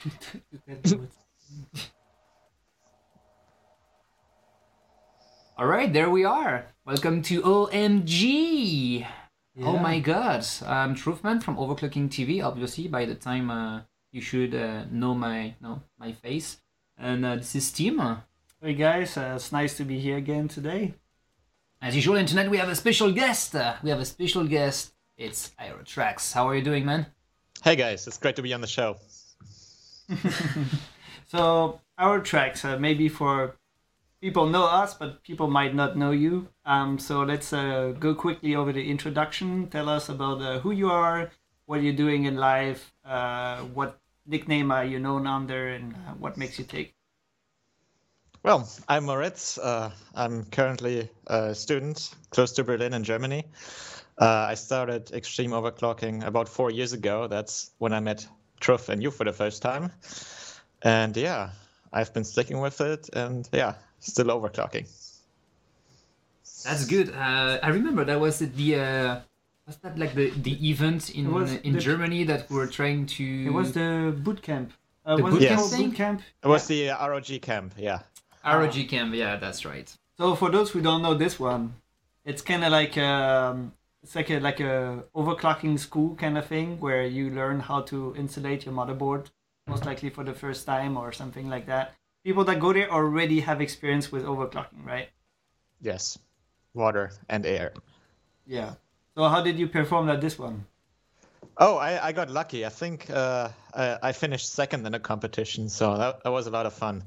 All right, there we are. Welcome to OMG. Oh my god. I'm Trouffman from Overclocking TV. Obviously, by the time uh, you should uh, know my know my face. And uh, this is Tim. Hey guys, uh, it's nice to be here again today. As usual, and tonight we have a special guest. Uh, we have a special guest. It's Aerotrax. How are you doing, man? Hey guys, it's great to be on the show. So Aerotrax, uh, maybe for people know us, but people might not know you. Um, so let's uh, go quickly over the introduction. Tell us about uh, who you are, what you're doing in life, uh, what nickname are you known under, and uh, what makes you tick. Well, I'm Moritz. Uh, I'm currently a student close to Berlin in Germany. Uh, I started extreme overclocking about four years ago. That's when I met Truff and you for the first time. And yeah, I've been sticking with it and yeah, still overclocking. That's good. Uh, I remember that was the uh, was that like the the event in It in the- Germany that we were trying to. It was the boot camp. Uh, The was boot it camp called thing? boot camp? It was the uh, ROG camp, yeah. ROG camp. Yeah, that's right. So for those who don't know this one, it's kind of like um, it's like a like a overclocking school kind of thing where you learn how to insulate your motherboard, most likely for the first time or something like that. People that go there already have experience with overclocking, right? Yes. Water and air. Yeah. So how did you perform at this one? Oh, I, I got lucky. I think uh, I, I finished second in the competition, so that, that was a lot of fun.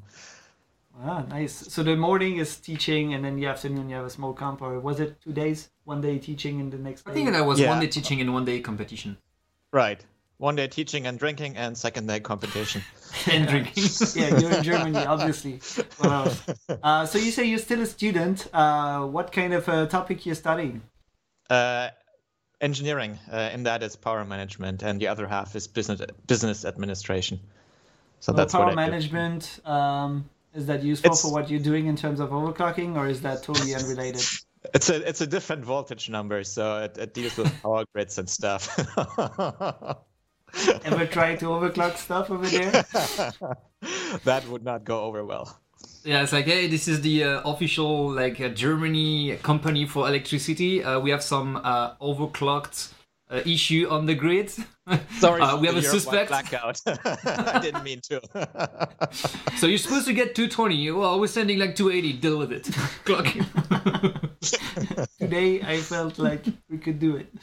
Ah, nice. So the morning is teaching, and then the afternoon you have a small camp, or was it two days? One day teaching, and the next day. I think that was Yeah. one day teaching and one day competition Right. One day teaching and drinking, and second day competition. and drinking. yeah, you're in Germany, obviously. Wow. Uh, so you say you're still a student. Uh, what kind of uh, topic you're studying? Uh, engineering, uh, in that is power management, and the other half is business business administration. So So that's power what I do. management. Um, is that useful It's- for what you're doing in terms of overclocking, or is that totally unrelated? It's a it's a different voltage number, so it, it deals with power grids and stuff. Ever try to overclock stuff over there? that would not go over well. Yeah, it's like, hey, this is the uh, official like uh, Germany company for electricity. Uh, we have some uh, overclocked uh, issue on the grid. Sorry, Uh, we have a Europe-wide suspect. blackout. I didn't mean to. so you're supposed to get 220. Well, we're sending like 280. Deal with it. Clock. Today I felt like we could do it.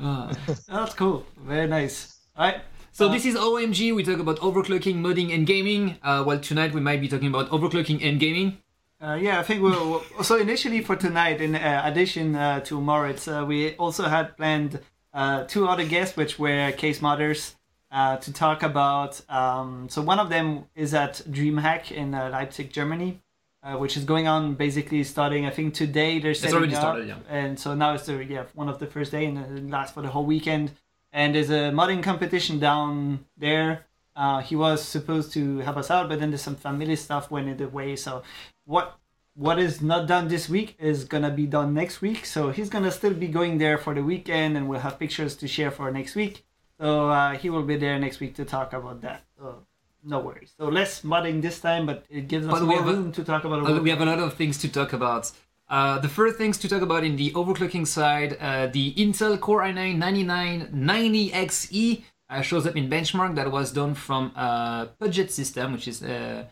Ah. That's cool. Very nice. All right. So this is OMG. We talk about overclocking, modding, and gaming. Uh, well, tonight we might be talking about overclocking and gaming. Uh, yeah, I think we'll. So initially for tonight, in uh, addition uh, to Moritz, uh, we also had planned uh, two other guests, which were case modders, uh, to talk about. Um, so one of them is at DreamHack in uh, Leipzig, Germany, uh, which is going on basically starting. I think today they're setting it's already up, started, yeah. and so now it's the yeah one of the first day, and it lasts for the whole weekend. And there's a modding competition down there. Uh, he was supposed to help us out, but then there's some family stuff went in the way. So what what is not done this week is gonna be done next week. So he's gonna still be going there for the weekend, and we'll have pictures to share for next week. So uh, he will be there next week to talk about that. So no worries. So less mudding this time, but it gives us But more have a- room to talk about. Uh, we have a lot of things to talk about. Uh, the first things to talk about in the overclocking side, uh, the Intel Core i9 9990XE uh, shows up in benchmark that was done from uh, Puget System, which is a,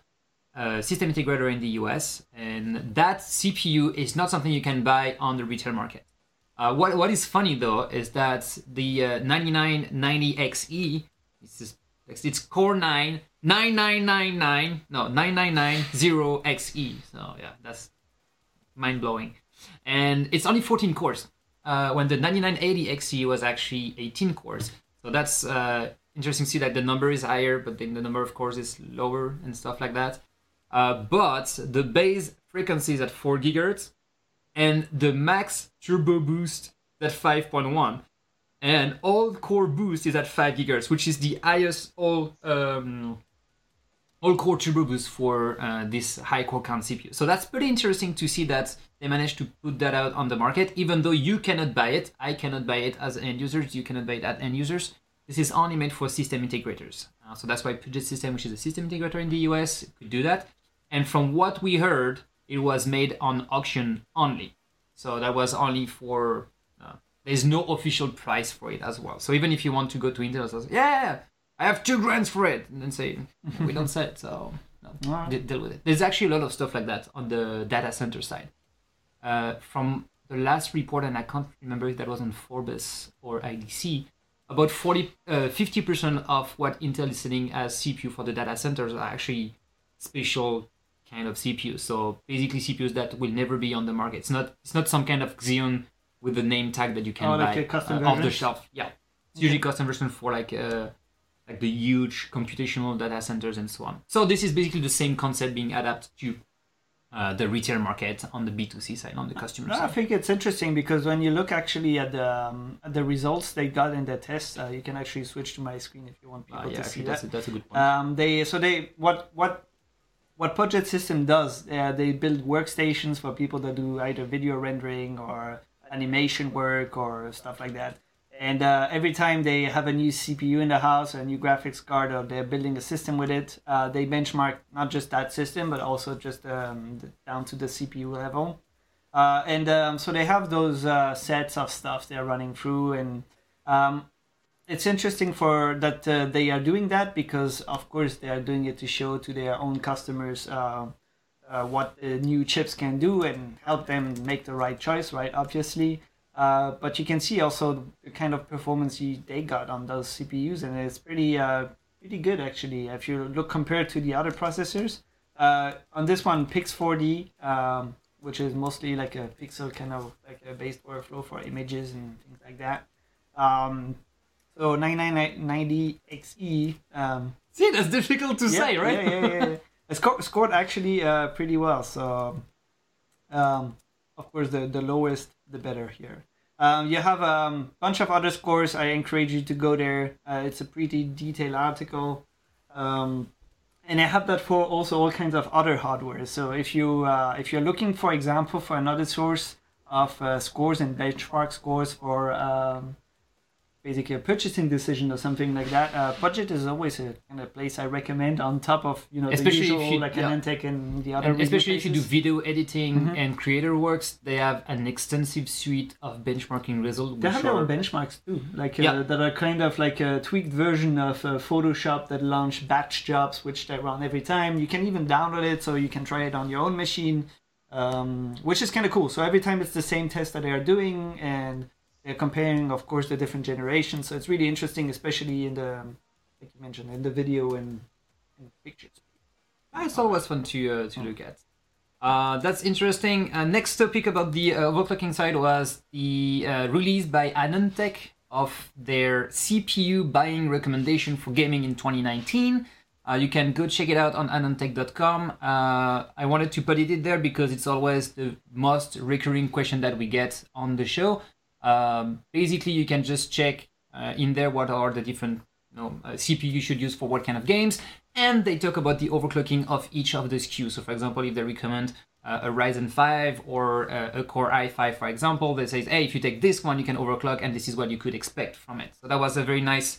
a system integrator in the US, and that CPU is not something you can buy on the retail market. Uh, what what is funny though is that the uh, 9990XE this is it's Core 9 9999 no 9990XE. So yeah, that's mind blowing. And it's only 14 cores. Uh, when the 9980XE was actually 18 cores. So that's uh, interesting to see that the number is higher, but then the number of cores is lower and stuff like that. Uh, but the base frequency is at 4 gigahertz, and the max turbo boost is at 5.1 and all core boost is at 5 gigahertz which is the highest all um, all core turbo boost for uh, this high core count cpu so that's pretty interesting to see that they managed to put that out on the market even though you cannot buy it i cannot buy it as end users you cannot buy it at end users this is only meant for system integrators. Uh, so that's why Puget System, which is a system integrator in the US, could do that. And from what we heard, it was made on auction only. So that was only for. Uh, there's no official price for it as well. So even if you want to go to Intel, and say, yeah, I have two grants for it, and then say we don't sell it, so no, Alright. de- deal with it. There's actually a lot of stuff like that on the data center side. Uh, from the last report, and I can't remember if that was on Forbes or IDC, about 40, uh, 50% of what Intel is selling as CPU for the data centers are actually special kind of CPUs. So basically CPUs that will never be on the market. It's not it's not some kind of Xeon with the name tag that you can Oh, like buy a custom uh, off the shelf. Yeah, it's usually custom version for like uh, like the huge computational data centers and so on. So this is basically the same concept being adapted to uh, the retail market on the B2C side, on the customer No, I think it's interesting because when you look actually at the um, at the results they got in the test, uh, you can actually switch to my screen if you want people Uh, yeah, to see that. that's a, that's a good point. Um, they so they what what what Puget System does? Uh, they build workstations for people that do either video rendering or animation work or stuff like that. And uh, every time they have a new CPU in the house or a new graphics card or they're building a system with it, uh, they benchmark not just that system but also just um, down to the CPU level. Uh, and um, so they have those uh, sets of stuff they're running through and um, it's interesting for that uh, they are doing that because of course they are doing it to show to their own customers uh, uh, what uh, new chips can do and help them make the right choice right obviously. Uh, but you can see also the kind of performance they got on those CPUs and it's pretty uh, pretty good actually if you look compared to the other processors. Uh, on this one Pix4D um, which is mostly like a pixel kind of like a based workflow for images and things like that. Um, so 9990XE. Um, See, that's difficult to yeah, say, right? Yeah, yeah, yeah. yeah. It sco- scored actually uh, pretty well. So, um, of course, the, the lowest, the better here. Um, you have a um, bunch of other scores. I encourage you to go there. Uh, it's a pretty detailed article. Um, and I have that for also all kinds of other hardware. So if you uh, if you're looking, for example, for another source of uh, scores and benchmark scores for um, basically a purchasing decision or something like that, uh, Puget is always a kind of place I recommend on top of you know Especially the usual you- like yeah. AnandTech and the other. And especially if you do video editing Mhm. and creator works, they have an extensive suite of benchmarking results. They have their own benchmarks too, like uh, Yeah. that are kind of like a tweaked version of uh, Photoshop that launch batch jobs, which they run every time. You can even download it so you can try it on your own machine, um, which is kind of cool. So every time it's the same test that they are doing, and they're comparing, of course, the different generations. So it's really interesting, especially in the, um, like you mentioned, in the video and, and pictures. Ah, It's always fun to uh, to look at. Uh, that's interesting. Uh, next topic about the uh, overclocking side was the uh, release by AnandTech of their CPU buying recommendation for gaming in 2019. Uh, you can go check it out on anandtech.com. Uh, I wanted to put it in there because it's always the most recurring question that we get on the show. Um, basically, you can just check uh, in there what are the different you know, uh, CPU you should use for what kind of games, and they talk about the overclocking of each of the SKUs. So, for example, if they recommend uh, a Ryzen 5 or uh, a Core i5, for example, they say, hey, if you take this one, you can overclock, and this is what you could expect from it. So that was a very nice,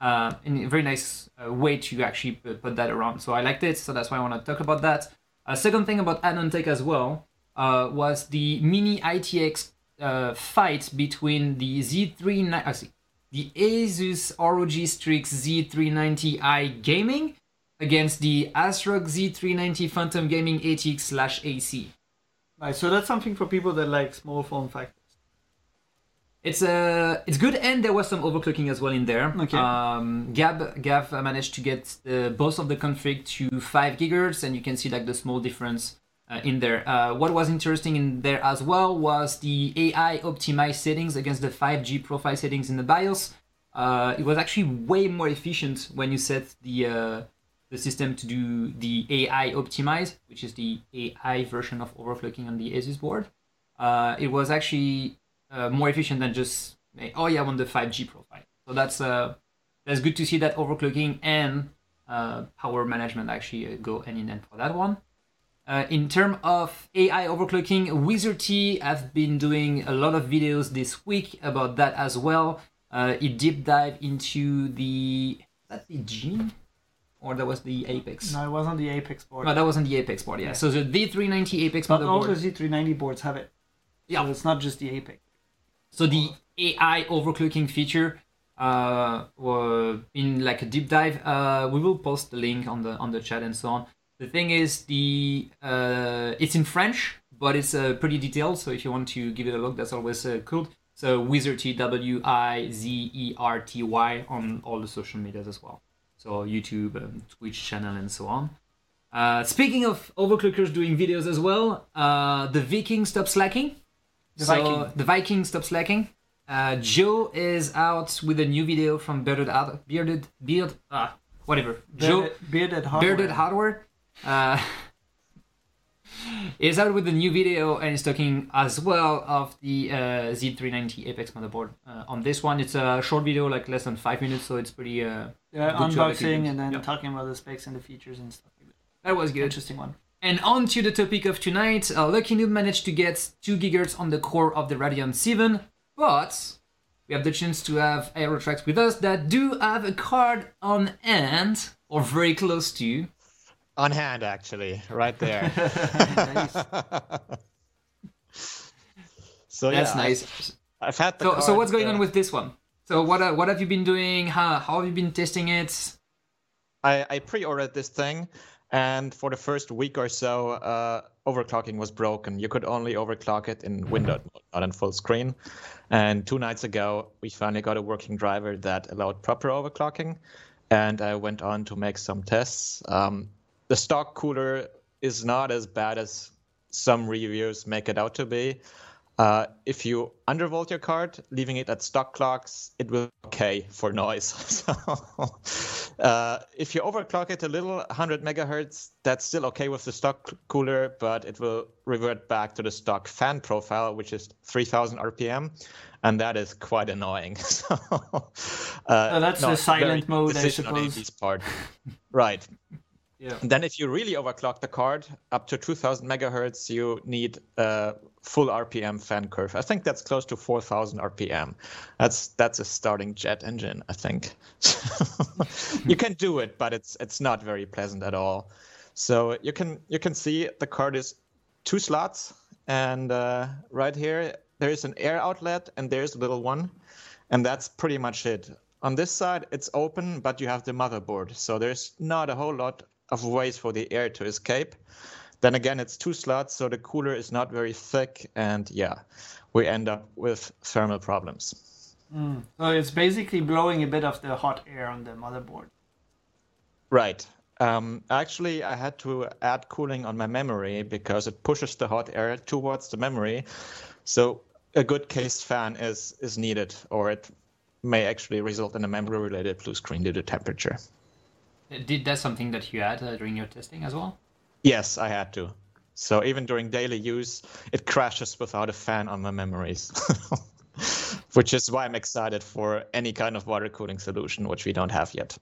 uh, a very nice uh, way to actually put that around. So I liked it. So that's why I want to talk about that. A second thing about AnandTech as well uh, was the mini ITX uh, fight between the Z3, I see, the Asus ROG Strix Z390i Gaming against the ASRock Z390 Phantom Gaming ITX slash AC. Right, so that's something for people that like small form factors. It's uh, it's good, and there was some overclocking as well in there. Okay. Um, Gab Gav managed to get the, both of the config to five gigahertz, and you can see like the small difference uh, in there. Uh, what was interesting in there as well was the AI optimized settings against the 5G profile settings in the BIOS. Uh, it was actually way more efficient when you set the uh, the system to do the AI optimize, which is the AI version of overclocking on the Asus board. Uh, it was actually uh, more efficient than just oh yeah, I want the 5G profile. So that's that's good to see that overclocking and power management actually go hand in hand for that one. Uh, in terms of AI overclocking, Wizerty have been doing a lot of videos this week about that as well. uh, it deep dive into the is that the Gene or that was the Apex. No, it wasn't the Apex board. No, that wasn't the Apex board. Yeah. Yeah. So the Z390 Apex but all the motherboard. Z390 boards have it. Yeah. So it's not just the Apex. So the AI overclocking feature uh were in like a deep dive uh we will post the link on the on the chat and so on the thing is the uh it's in french but it's uh, pretty detailed so if you want to give it a look that's always uh, cool so wizerty w i z e r t y on all the social medias as well so youtube um, twitch channel and so on uh speaking of overclockers doing videos as well uh the viking stop slacking The so, Viking. The Viking stop slacking. Uh, Joe is out with a new video from Bearded Ad- Bearded Beard ah whatever. Joe Bearded, bearded hardware. Bearded Hardware. Uh, is out with a new video and it's talking as well of the uh, Z390 Apex motherboard. Uh, on this one, it's a short video, like less than five minutes, so it's pretty. Uh, Yeah, Good job, Viking. unboxing and then Yep. talking about the specs and the features and stuff like that. that was good. Interesting one. And on to the topic of tonight. Uh, Lucky Noob managed to get 2 gigahertz on the core of the Radeon 7, but we have the chance to have Aerotrax with us that do have a card on hand, or very close to. On hand, actually, right there. Nice. so That's yeah, nice. I've, I've had the. So, so what's going uh, on with this one? So what uh, what have you been doing? How, how have you been testing it? I, I pre-ordered this thing, and for the first week or so, uh, overclocking was broken. You could only overclock it in windowed mode, not in full screen. And two nights ago, we finally got a working driver that allowed proper overclocking, and I went on to make some tests. Um, the stock cooler is not as bad as some reviews make it out to be. Uh, if you undervolt your card, leaving it at stock clocks, it will be okay for noise. so, uh, if you overclock it a little, 100 megahertz, that's still okay with the stock cooler, but it will revert back to the stock fan profile, which is 3000 RPM, and that is quite annoying. so, uh, Oh, that's the silent mode, I suppose. Part. right. Yeah. Then, if you really overclock the card up to 2000 megahertz, you need a full RPM fan curve. I think that's close to 4000 RPM. That's that's a starting jet engine, I think. you can do it, but it's it's not very pleasant at all. So you can you can see the card is two slots, and uh, right here there is an air outlet, and there's a little one, and that's pretty much it. On this side, it's open, but you have the motherboard, so there's not a whole lot of ways for the air to escape. Then again, it's two slots, so the cooler is not very thick, and yeah, we end up with thermal problems. So it's basically blowing a bit of the hot air on the motherboard. Right. Um, actually, I had to add cooling on my memory because it pushes the hot air towards the memory. So a good case fan is is needed, or it may actually result in a memory-related blue screen due to temperature. Did that something that you had uh, during your testing as well? Yes, I had to. So even during daily use, it crashes without a fan on my memories. Which is why I'm excited for any kind of water cooling solution, which we don't have yet.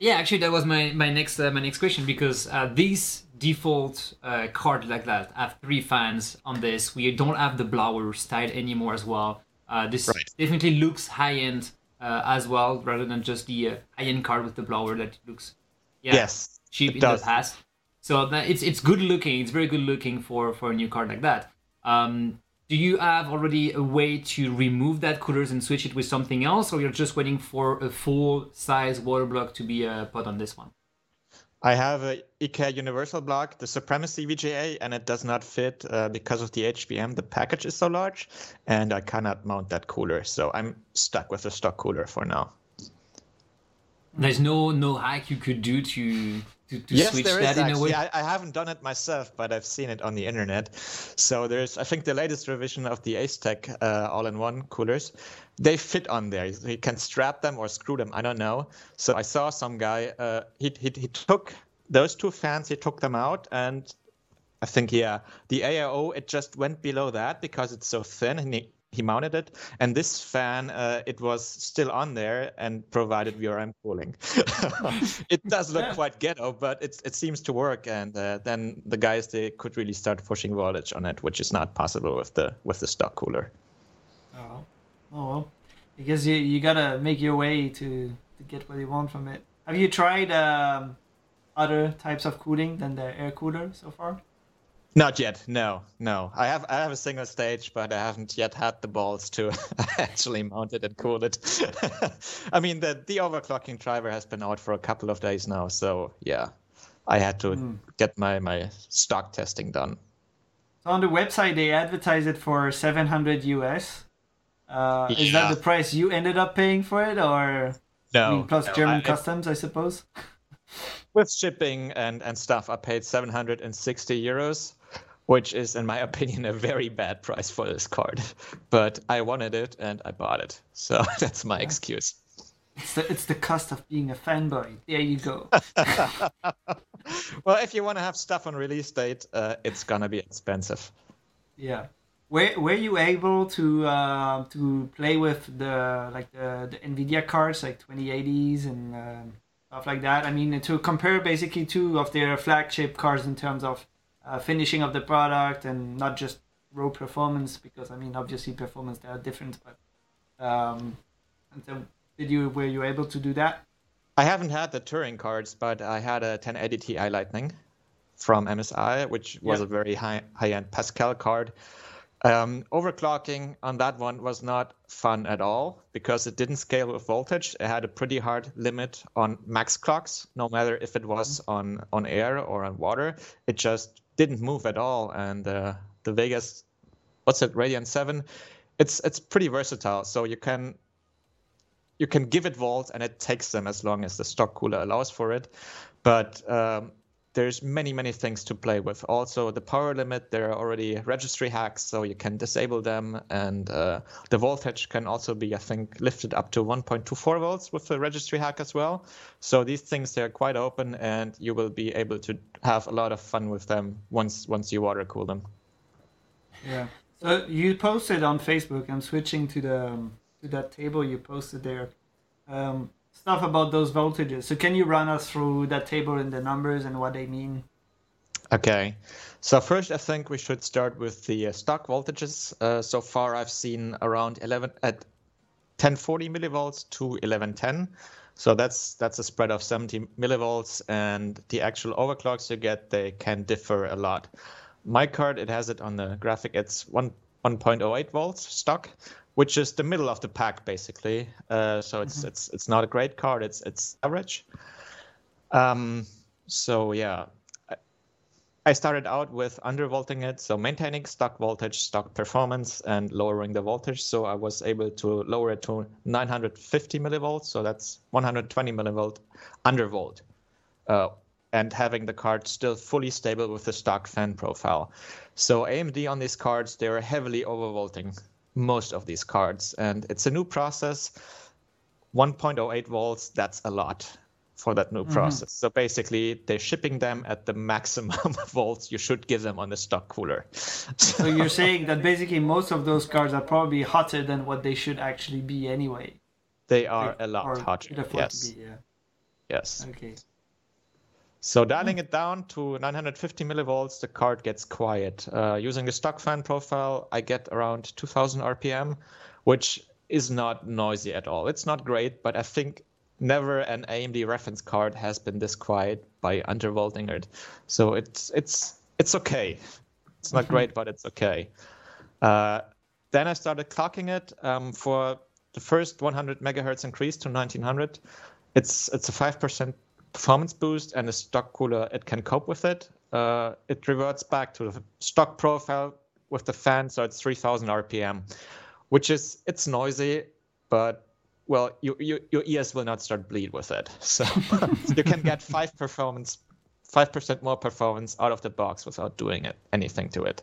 Yeah, actually, that was my my next uh, my next question because uh, these default uh, card like that have three fans on this. We don't have the blower style anymore as well. Uh, this Right. definitely looks high end uh, as well, rather than just the uh, high end card with the blower that looks yeah, Yes, cheap in does. the past. So that, it's it's good looking. It's very good looking for for a new card like that. Um, do you have already a way to remove that coolers and switch it with something else, or you're just waiting for a full size water block to be uh, put on this one? I have a EK Universal block, the Supremacy VGA, and it does not fit uh, because of the HBM. The package is so large, and I cannot mount that cooler. So I'm stuck with the stock cooler for now. There's no no hack you could do to to, to yes, switch there is that in a way. actually. I, I haven't done it myself, but I've seen it on the internet. So there's, I think, the latest revision of the Asetek uh, all-in-one coolers. They fit on there. You can strap them or screw them. I don't know. So I saw some guy. Uh, he, he he took those two fans. He took them out, and I think yeah, the AIO it just went below that because it's so thin, and he. He mounted it, and this fan, uh, it was still on there and provided VRM cooling. it does look Yeah. quite ghetto, but it it seems to work. And uh, then the guys they could really start pushing voltage on it, which is not possible with the with the stock cooler. Oh, oh well. because you you gotta make your way to to get what you want from it. Have you tried um, other types of cooling than the air cooler so far? Not yet. No, no. I have I have a single stage, but I haven't yet had the balls to actually mount it and cool it. I mean, the the overclocking driver has been out for a couple of days now, so yeah, I had to mm. get my my stock testing done. So on the website, they advertise it for 700 US. Uh, yeah. Is that the price you ended up paying for it, or no? I mean, plus no, German I, customs, I suppose. With shipping and and stuff, I paid 760 euros which is, in my opinion, a very bad price for this card. But I wanted it and I bought it. So that's my yeah. excuse. It's the, it's the cost of being a fanboy. There you go. well, if you want to have stuff on release date, uh, it's gonna be expensive. Yeah. Were, were you able to uh, to play with the like the, the Nvidia cards like 2080s and uh, stuff like that? I mean, to compare basically two of their flagship cards in terms of uh, finishing of the product and not just raw performance because I mean obviously performance they are different but um, and so did you were you able to do that? I haven't had the Turing cards, but I had a 1080 Ti Lightning from MSI, which was a very high high end Pascal card. Um, overclocking on that one was not fun at all because it didn't scale with voltage. It had a pretty hard limit on max clocks, no matter if it was mm-hmm. on, on air or on water. It just didn't move at all. And uh, the Vegas, what's it, Radeon Seven, it's it's pretty versatile. So you can you can give it volts and it takes them as long as the stock cooler allows for it. But um, there's many many things to play with. Also the power limit, there are already registry hacks, so you can disable them, and uh, the voltage can also be I think lifted up to 1.24 volts with the registry hack as well. So these things they're quite open, and you will be able to have a lot of fun with them once once you water cool them. Yeah. So you posted on Facebook. I'm switching to the to that table you posted there. Um, stuff about those voltages. So can you run us through that table and the numbers and what they mean? Okay. So first, I think we should start with the uh, stock voltages. Uh, so far, I've seen around 11 at 1040 millivolts to 1110. So that's that's a spread of 70 millivolts, and the actual overclocks you get they can differ a lot. My card it has it on the graphic. It's one 1.08 volts stock, which is the middle of the pack basically. Uh, so it's mm-hmm. it's it's not a great card. It's it's average. Um, so yeah, I started out with undervolting it, so maintaining stock voltage, stock performance, and lowering the voltage. So I was able to lower it to 950 millivolts. So that's 120 millivolt undervolt. Uh, and having the card still fully stable with the stock fan profile. So AMD on these cards, they're heavily overvolting most of these cards. And it's a new process. 1.08 volts, that's a lot for that new mm-hmm. process. So basically, they're shipping them at the maximum volts you should give them on the stock cooler. so you're saying that basically most of those cards are probably hotter than what they should actually be anyway. They are a lot hotter. Yes. Be, yeah. Yes. Okay. So dialing it down to 950 millivolts, the card gets quiet. Uh, using the stock fan profile, I get around 2000 RPM, which is not noisy at all. It's not great, but I think never an AMD reference card has been this quiet by undervolting it. So it's it's it's okay. It's not great, but it's okay. Uh, then I started clocking it um, for the first 100 megahertz increase to 1900. It's it's a five percent performance boost and a stock cooler, it can cope with it. Uh, it reverts back to the stock profile with the fan, so it's 3000 RPM, which is it's noisy, but well, you, you, your ears will not start bleed with it. So you can get five performance, five percent more performance out of the box without doing it anything to it.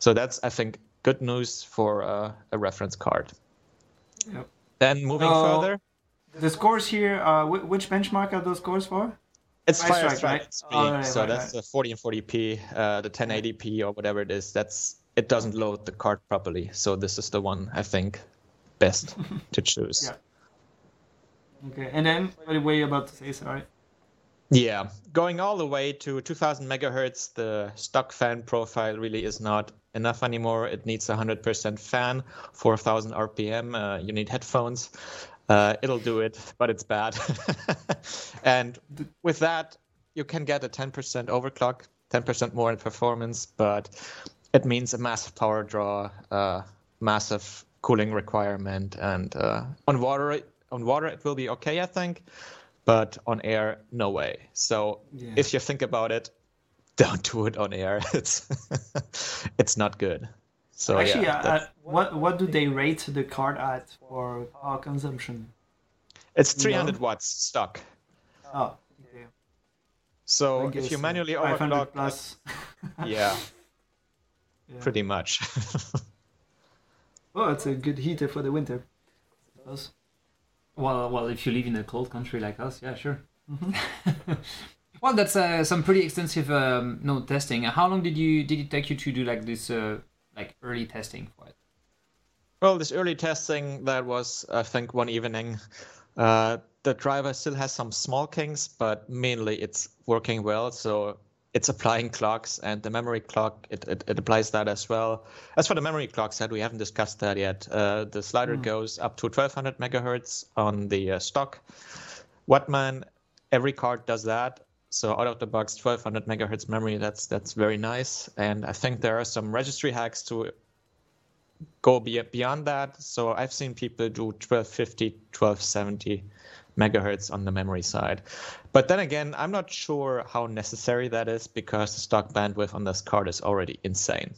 So that's I think good news for uh, a reference card. Yep. Then moving further. The scores here, uh, which benchmark are those scores for? It's Fire Strike, right? Oh, right, so right, that's the 40 and 40p, uh, the 1080p or whatever it is. That's it doesn't load the card properly. So this is the one I think best to choose. Yeah. Okay, and then what were you about to say? Sorry. Yeah, going all the way to 2000 megahertz, the stock fan profile really is not enough anymore. It needs 100% fan, 4,000 RPM. Uh, you need headphones. Uh, it'll do it, but it's bad. and with that, you can get a 10% overclock, 10% more in performance, but it means a massive power draw, uh, massive cooling requirement, and uh, on water, on water it will be okay, I think, but on air, no way. So yeah. if you think about it, don't do it on air. It's it's not good. So actually, yeah, uh, what what do they rate the card at for power consumption? It's 300 watts stock. Oh, okay. So if you manually overclock, plus. yeah, yeah, pretty much. well, it's a good heater for the winter. Well, well, if you live in a cold country like us, yeah, sure. Mm-hmm. well, that's uh, some pretty extensive um, no testing. How long did you did it take you to do like this uh, like early testing for it? Well, this early testing that was I think one evening. Uh, the driver still has some small kinks, but mainly it's working well. So it's applying clocks, and the memory clock it, it, it applies that as well. As for the memory clock set, we haven't discussed that yet. Uh, the slider mm. goes up to 1200 megahertz on the uh, stock. Wattman, every card does that. So out of the box, 1200 megahertz memory. That's that's very nice. And I think there are some registry hacks to go beyond that. So I've seen people do 1250, 1270 megahertz on the memory side. But then again, I'm not sure how necessary that is because the stock bandwidth on this card is already insane.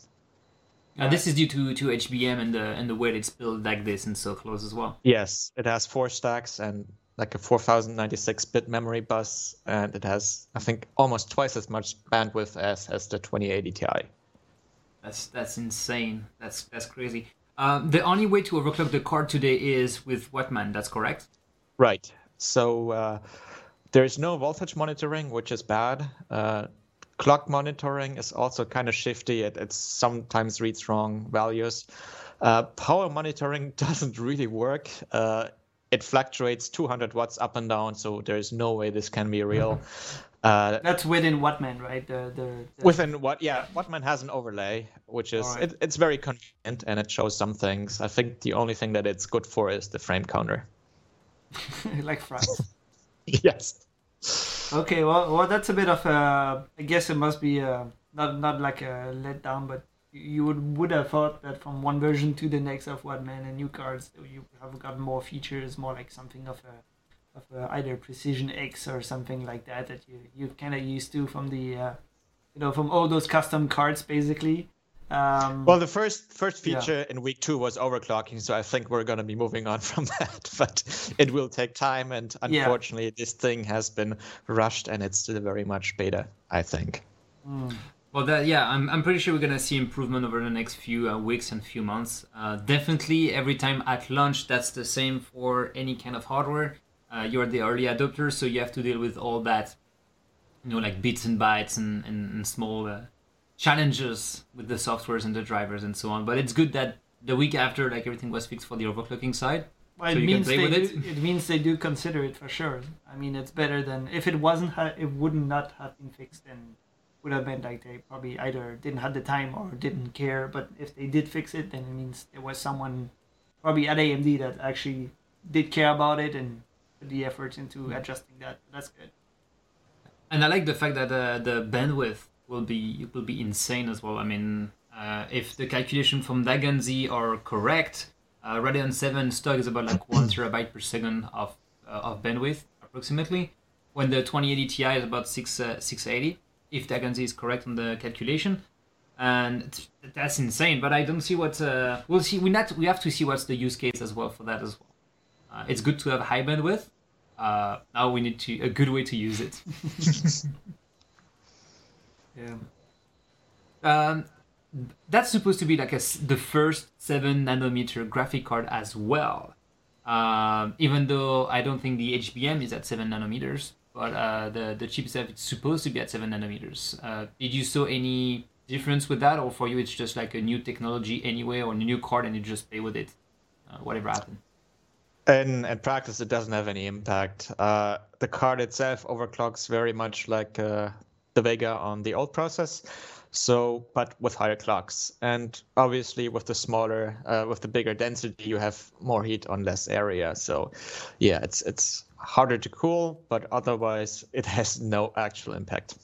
Uh, this is due to, to HBM and the and the way it's built like this and so close as well. Yes, it has four stacks and like a 4096 bit memory bus, and it has I think almost twice as much bandwidth as as the 2080 Ti. That's that's insane. That's that's crazy. Um, the only way to overclock the card today is with Wattman. That's correct. Right. So uh, there is no voltage monitoring, which is bad. Uh, clock monitoring is also kind of shifty. It, it sometimes reads wrong values. Uh, power monitoring doesn't really work. Uh, it fluctuates 200 watts up and down, so there's no way this can be real. Mm-hmm. Uh, That's within Wattman, right? The, the, the... Within what? Yeah, Wattman has an overlay, which is right. it, it's very convenient and it shows some things. I think the only thing that it's good for is the frame counter. like France. yes. Okay, well, well, that's a bit of a. I guess it must be a, not not like a letdown, but you would would have thought that from one version to the next of Wattman and new cards, you have got more features, more like something of a of a, either Precision X or something like that that you you kind of used to from the uh, you know from all those custom cards basically. Um, well, the first first feature yeah. in week two was overclocking, so I think we're going to be moving on from that. But it will take time, and unfortunately, yeah. this thing has been rushed, and it's still very much beta. I think. Mm. Well, that, yeah, I'm, I'm pretty sure we're gonna see improvement over the next few uh, weeks and few months. Uh, definitely, every time at launch, that's the same for any kind of hardware. Uh, you're the early adopter, so you have to deal with all that, you know, like bits and bytes and, and, and small uh, challenges with the softwares and the drivers and so on. But it's good that the week after, like everything was fixed for the overclocking side. Well, so it means they do, it. it. means they do consider it for sure. I mean, it's better than if it wasn't. it would not have been fixed, and would have been like they probably either didn't have the time or didn't care. But if they did fix it, then it means there was someone, probably at AMD, that actually did care about it and put the effort into adjusting that. That's good. And I like the fact that uh, the bandwidth will be will be insane as well. I mean, uh, if the calculation from DaGuNZ are correct, uh, Radeon 7 stock is about like one terabyte per second of uh, of bandwidth approximately, when the 2080 Ti is about six uh, 680. If DaGuNZ is correct on the calculation, and that's insane. But I don't see what uh, we'll see. We not we have to see what's the use case as well for that as well. Uh, it's good to have high bandwidth. Uh, now we need to a good way to use it. Yeah. Um, that's supposed to be like a, the first seven nanometer graphic card as well. Um, even though I don't think the HBM is at seven nanometers, but uh, the the chip itself is supposed to be at seven nanometers. Uh, did you saw any difference with that, or for you it's just like a new technology anyway, or a new card and you just play with it, uh, whatever happened? In, in practice, it doesn't have any impact. Uh, the card itself overclocks very much like uh, the Vega on the old process. So, but with higher clocks, and obviously with the smaller, uh, with the bigger density, you have more heat on less area. So, yeah, it's it's harder to cool, but otherwise it has no actual impact.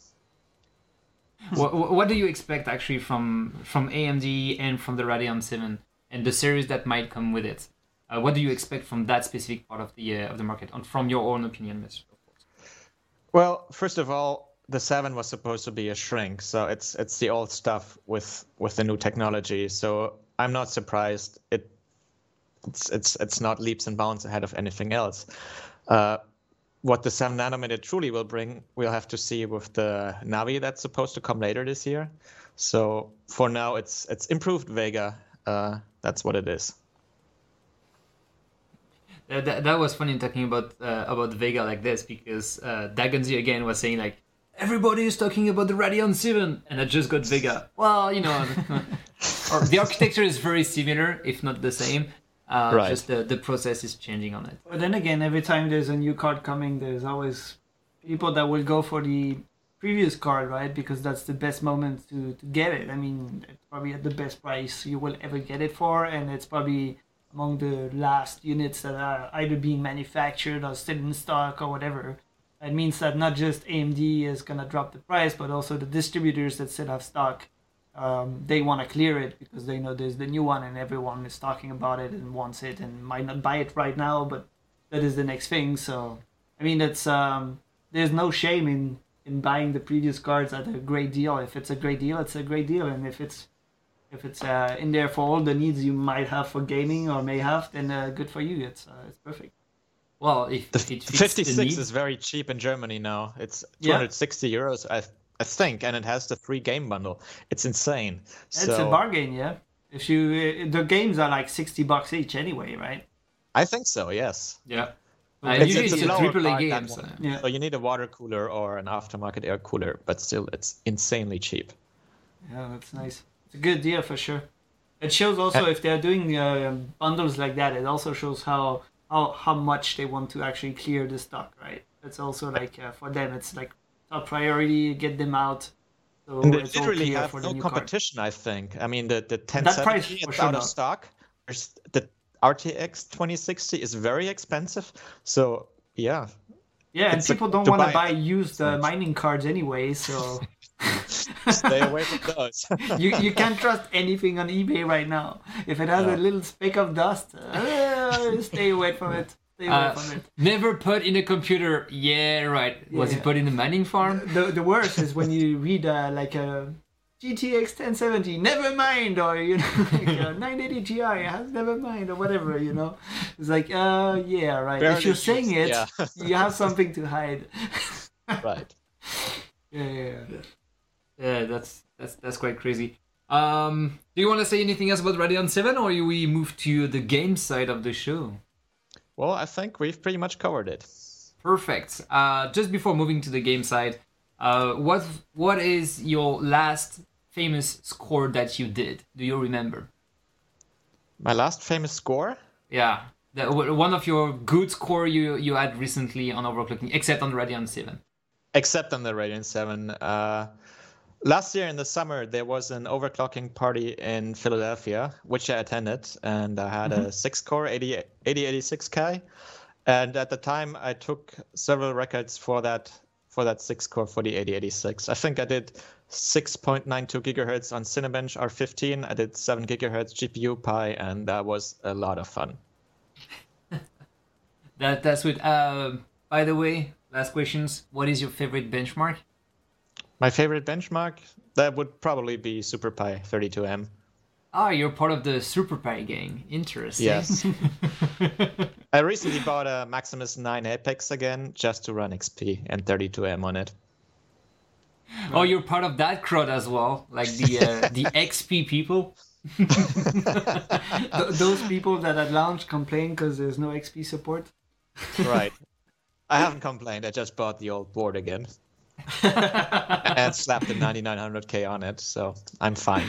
what, what do you expect actually from from AMD and from the Radeon 7 and the series that might come with it? Uh, what do you expect from that specific part of the uh, of the market, and from your own opinion, Mr. Well, first of all, the seven was supposed to be a shrink, so it's it's the old stuff with with the new technology. So I'm not surprised. It it's it's it's not leaps and bounds ahead of anything else. What the seven nanometer truly will bring, we'll have to see with the Navi that's supposed to come later this year. So for now, it's it's improved Vega. Uh, that's what it is. That, that was funny talking about uh, about Vega like this because uh, Dagonzi again was saying like everybody is talking about the Radeon 7 and I just got Vega. Well, you know, the architecture is very similar, if not the same. Uh, Right. Just the, the process is changing on it. But then again, every time there's a new card coming, there's always people that will go for the previous card, right? Because that's the best moment to, to get it. I mean, it's probably at the best price you will ever get it for, and it's probably among the last units that are either being manufactured or still in stock or whatever. It means that not just AMD is gonna drop the price, but also the distributors that still have stock. Um, they want to clear it because they know there's the new one and everyone is talking about it and wants it and might not buy it right now, but that is the next thing. So, I mean, it's um, there's no shame in in buying the previous cards at a great deal. If it's a great deal, it's a great deal, and if it's if it's uh, in there for all the needs you might have for gaming or may have, then uh, good for you. It's uh, it's perfect. Well, if, The it fits the 56 need, is very cheap in Germany now. It's Yeah. 260 euros, I I think, and it has the free game bundle. It's insane. It's so a bargain, yeah. If you uh, the games are like sixty bucks each anyway, right? I think so. Yes. yeah. Uh, It's- usually it's it's a a triple A game. So. Yeah. So you need a water cooler or an aftermarket air cooler, but still, it's insanely cheap. Yeah, that's nice. It's a good deal for sure. It shows also Uh, if they're doing uh, bundles like that, it also shows how how how much they want to actually clear the stock, right? It's also like uh, for them, it's like top priority, get them out. So And they literally have for the no new card. competition. I think. I mean, the the That price 1070 is sure out of stock. The RTX 2060 is very expensive. So yeah, Yeah, and It's a- people don't want to buy used uh, mining cards anyway, so stay away from those. you you can't trust anything on eBay right now. If it has No. a little speck of dust, uh, stay away from it. Stay away Uh, never put in a computer. Yeah, right. Was Yeah. it put in the mining farm? the the worst is when you read uh, like a GTX 1070, never mind, or you know, like a 980 Ti has never mind, or whatever, you know. It's like, uh, yeah, right. if you're saying it, yeah. you have something to hide. right. Yeah, yeah, yeah. Yeah, that's that's that's quite crazy. Um, do you want to say anything else about Radeon 7, or we move to the game side of the show? Well, I think we've pretty much covered it. Perfect. Uh, just before moving to the game side, uh, what what is your last famous score that you did? Do you remember? My last famous score. Yeah, one of your good score you you had recently on overclocking, except on the Radeon 7. except on the Radeon 7. Uh, last year in the summer, there was an overclocking party in Philadelphia, which I attended, and I had a six core 80, 8086K. And at the time, I took several records for that for that six core for the 8086. I think I did 6.92 gigahertz on Cinebench R15. I did 7 gigahertz GPU Pi, and that was a lot of fun. That that's good. Uh, by the way, last questions. What is your favorite benchmark? My favorite benchmark that would probably be SuperPi 32M. Ah, you're part of the SuperPi gang. Interesting. Yes. I recently bought a Maximus 9 Apex again just to run XP and 32M on it. oh, you're part of that crowd as well, like the uh, the XP people. Those people that at launch complain because there's no XP support. Right. I haven't complained. I just bought the old board again and slapped the 9900K on it, so I'm fine.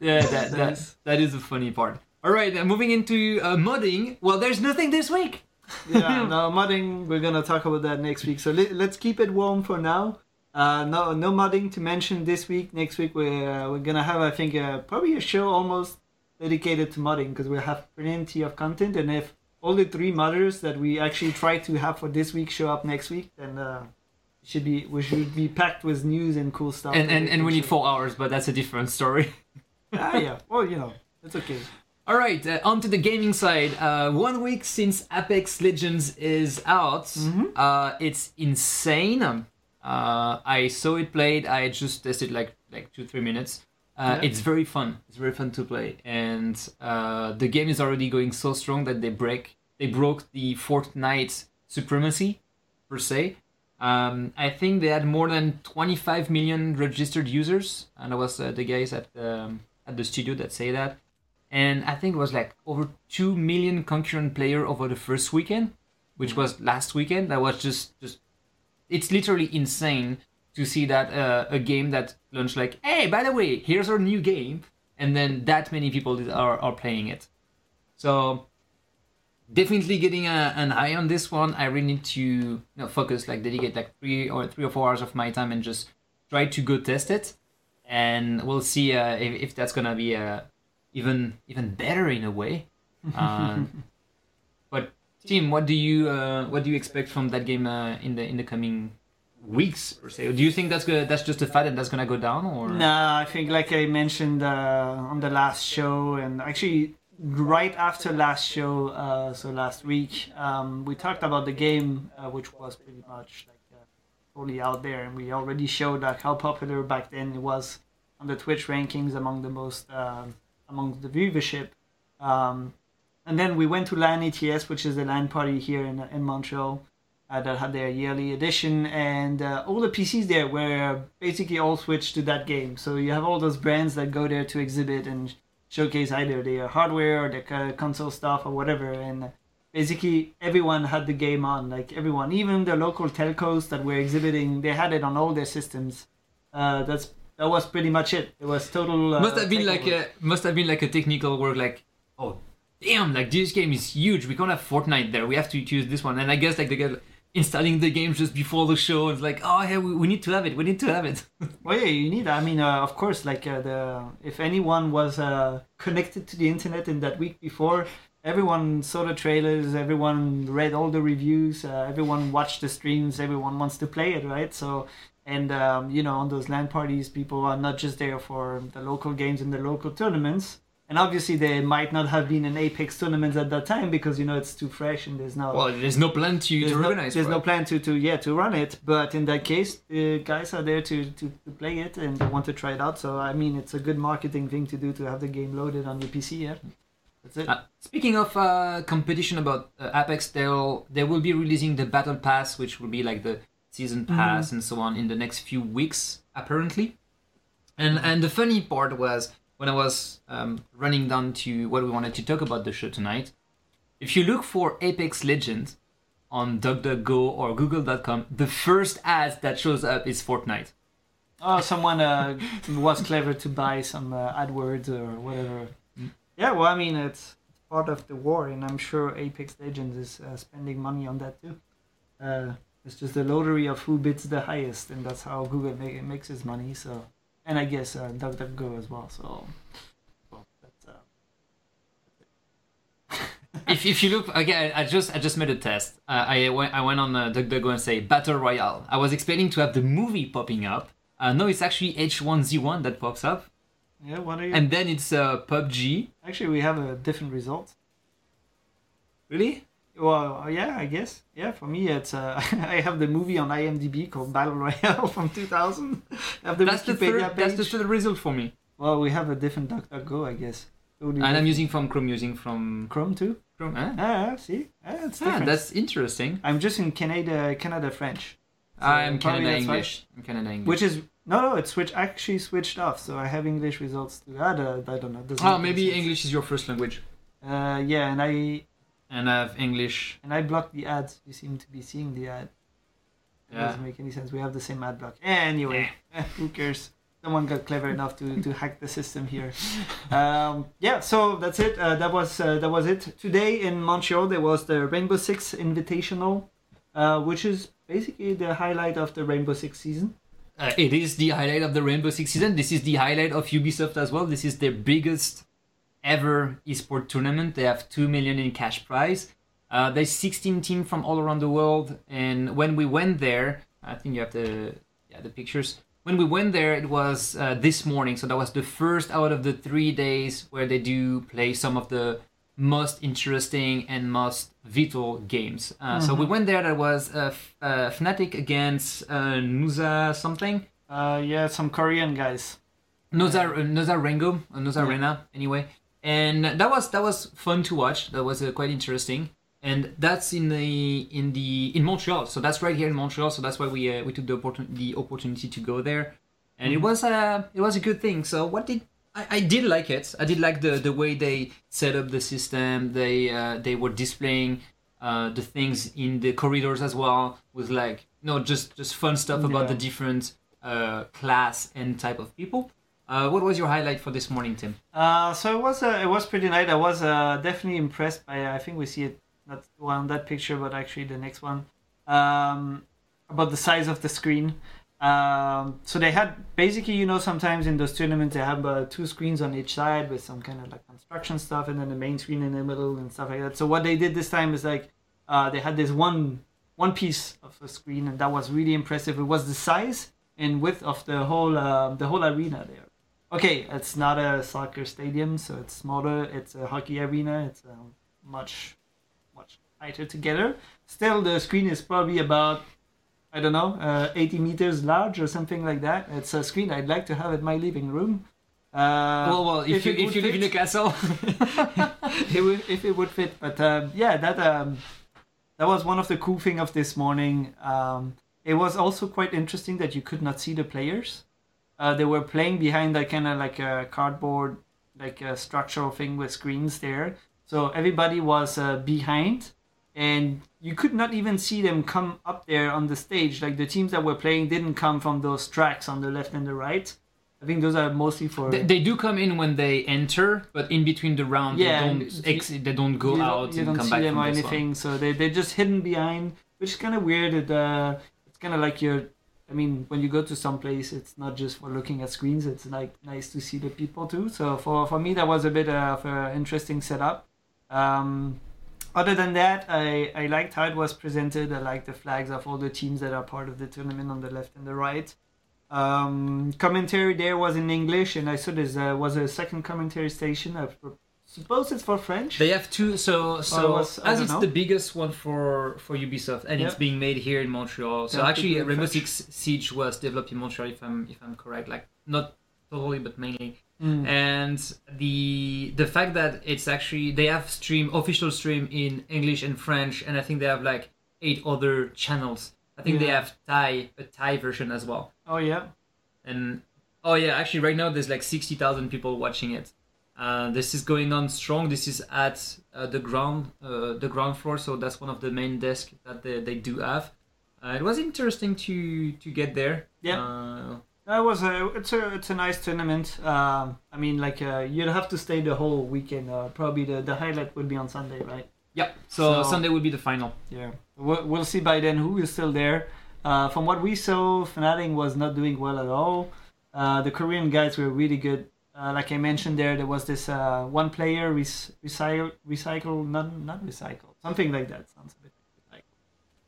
Yeah, that, that, that is the funny part. All right, uh, moving into uh, modding. Well, there's nothing this week. Yeah, no modding. We're gonna talk about that next week. So let, let's keep it warm for now. Uh, no, no modding to mention this week. Next week we're uh, we're gonna have I think uh, probably a show almost dedicated to modding because we have plenty of content. And if all the three modders that we actually try to have for this week show up next week, then uh, it should be we should be packed with news and cool stuff. And and, we and we need four hours, but that's a different story. ah, yeah. Well, you know, it's okay. All right, uh, on to the gaming side. Uh, one week since Apex Legends is out, Mm-hmm. uh, it's insane. Um, Uh, I saw it played. I just tested like like two three minutes. Uh, Yeah. It's very fun. It's very fun to play, and uh, the game is already going so strong that they break they broke the Fortnite supremacy per se. Um, I think they had more than 25 million registered users, and it was uh, the guys at um, at the studio that say that. And I think it was like over two million concurrent player over the first weekend, which was last weekend. That was just just it's literally insane to see that uh, a game that launched like, hey, by the way, here's our new game, and then that many people are are playing it. So definitely getting a, an eye on this one. I really need to you know, focus, like dedicate like three or three or four hours of my time and just try to go test it, and we'll see uh, if, if that's gonna be uh, even even better in a way. Um, but Tim, what do you uh, what do you expect from that game uh, in the in the coming weeks per se? Do you think that's gonna that's just a fad and that's gonna go down or? Nah, I think like I mentioned uh, on the last show, and actually right after last show, uh, so last week, um, we talked about the game, uh, which was pretty much like uh, totally out there, and we already showed like how popular back then it was on the Twitch rankings among the most um among the viewership. Um, and then we went to LAN ETS, which is the LAN party here in in Montreal uh, that had their yearly edition, and uh, all the PCs there were basically all switched to that game. So you have all those brands that go there to exhibit and showcase either their hardware or their co- console stuff or whatever, and basically everyone had the game on. Like everyone, even the local telcos that were exhibiting, they had it on all their systems. Uh, that's that was pretty much it. It was total. Uh, must have been like takeover. a must have been like a technical work like oh damn like this game is huge we can't have Fortnite there we have to use this one and I guess like they get installing the game just before the show it's like oh yeah we, we need to have it we need to have it Well, yeah, you need. I mean, uh, of course, like uh, the if anyone was uh, connected to the internet in that week before, everyone saw the trailers, everyone read all the reviews, uh, everyone watched the streams, everyone wants to play it, right? So, and um, you know, on those LAN parties, people are not just there for the local games and the local tournaments. And obviously, there might not have been an Apex tournament at that time because you know it's too fresh and there's no well there's no plan to, there's to no, organize there's for no plan to, to yeah to run it. But in that case the guys are there to, to, to play it and they want to try it out. So i mean it's a good marketing thing to do to have the game loaded on your pc yeah. That's it. Uh, speaking of uh, competition about uh, Apex, they'll they will be releasing the Battle Pass, which will be like the season pass and so on in the next few weeks, apparently. And and the funny part was when I was um, running down to what we wanted to talk about the show tonight. If you look for Apex Legends on DuckDuckGo or Google.com, the first ad that shows up is Fortnite. oh someone uh, was clever to buy some uh, adwords or whatever yeah well i mean it's part of the war and i'm sure apex legends is uh, spending money on that too uh, it's just the lottery of who bids the highest and that's how google make, makes its money so and i guess uh, duckduckgo as well so well, that's, uh, if, if you look again, I just I just made a test. Uh, I went I went on uh, DuckDuckGo and say Battle Royale. I was expecting to have the movie popping up. Uh, no, it's actually H1Z1 that pops up, yeah what are you and then it's uh, PUBG. actually we have a different result Really? Well, yeah, I guess. Yeah, for me, it's uh, I have the movie on IMDb called Battle Royale from 2000. I have the That's the third. That's the third result for me. Well, we have a different DuckDuckGo, I guess. Totally And I'm using from Chrome, using from Chrome too. Chrome. Ah, Ah, see, ah, it's Ah, that's interesting. I'm just in Canada, Canada French, So I'm Canada. English. I'm Canada English. which is no, no, it's switch actually switched off. So I have English results too. I don't, I don't know. oh, maybe sense. English is your first language, Uh, yeah, and I and I have English. and I blocked the ads. You seem to be seeing the ad. It Yeah. doesn't make any sense. We have the same ad block. Anyway, eh, who cares? Someone got clever enough to, to hack the system here. Um, yeah, so that's it. Uh, that was uh, that was it. Today in Montreal there was the Rainbow Six Invitational, uh, which is basically the highlight of the Rainbow Six season. uh, it is the highlight of the Rainbow Six season. This is the highlight of Ubisoft as well. This is their biggest ever esport tournament. They have two million in cash prize. Uh, there's 16 teams from all around the world, and when we went there, I think you have the yeah the pictures. When we went there, it was uh, this morning, so that was the first out of the three days where they do play some of the most interesting and most vital games. Uh, So we went there. That was uh, F- uh, Fnatic against uh, Nusa something. Uh, yeah, some Korean guys. Noza Noza Rengo, uh, Noza Rena, anyway, and that was that was fun to watch. That was uh, quite interesting, and that's in the in the in Montreal. So that's right here in Montreal. So that's why we uh, we took the opportunity the opportunity to go there, and it was a it was a good thing. So what did I, I did like it. I did like the the way they set up the system. They uh, they were displaying uh, the things in the corridors as well. With like no just just fun stuff about the different uh, class and type of people. Uh, what was your highlight for this morning, Tim? Uh, so it was uh, it was pretty nice. I was uh, definitely impressed by. I think we see it not on that picture, but actually the next one um, about the size of the screen. Um, so they had basically, you know, sometimes in those tournaments they have uh, two screens on each side with some kind of like construction stuff, and then the main screen in the middle and stuff like that. So what they did this time is like uh, they had this one one piece of a screen, and that was really impressive. It was the size and width of the whole uh, the whole arena there. Okay, it's not a soccer stadium, so it's smaller. It's a hockey arena. It's um, much, much tighter together. Still, the screen is probably about, I don't know, uh, 80 meters large or something like that. It's a screen I'd like to have in my living room. Uh, well, well, if, you if you live in a castle, it would, if it would fit. But um, yeah, that um, that was one of the cool thing of this morning. Um, it was also quite interesting that you could not see the players. Uh, they were playing behind that kind of like a cardboard, like a structural thing with screens there. So everybody was uh, behind, and you could not even see them come up there on the stage. Like the teams that were playing didn't come from those tracks on the left and the right. I think those are mostly for they, they do come in when they enter, but in between the round, Yeah, they don't you- ex- they don't go you don't- out you and don't come see back them from or this one. anything. So they they're just hidden behind, which is kind of weird. Uh, it's kind of like you're. I mean, when you go to some place, it's not just for looking at screens. It's like nice to see the people too. So for for me, that was a bit of an interesting setup. Um, other than that, I, I liked how it was presented. I liked the flags of all the teams that are part of the tournament on the left and the right. Um, commentary there was in English, and I saw there was a second commentary station. I suppose it's for French. They have two, so so was- as it's know. the biggest one for for Ubisoft, and it's being made here in Montreal. So Yeah, actually, Rainbow Six Siege was developed in Montreal, if I'm if I'm correct. Like not totally, but mainly. Mm. And the the fact that it's actually they have stream official stream in English and French, and I think they have like eight other channels. I think they have Thai a Thai version as well. Oh yeah. And oh yeah, actually right now there's like sixty thousand people watching it. Uh, this is going on strong. This is at uh, the ground, uh, the ground floor. So that's one of the main desks that they, they do have. Uh, it was interesting to to get there. Yeah. Uh, That was a it's a it's a nice tournament. Um, I mean, like uh, you'd have to stay the whole weekend. Uh, probably the the highlight would be on Sunday, right? yep. So, So- Sunday will be the final. Yeah. We'll, we'll see by then who is still there. Uh, from what we saw, Fnatic was not doing well at all. Uh, the Korean guys were really good. Uh, like I mentioned there, there was this uh, one player rec- recycle recycle not not recycle something like that sounds a bit like.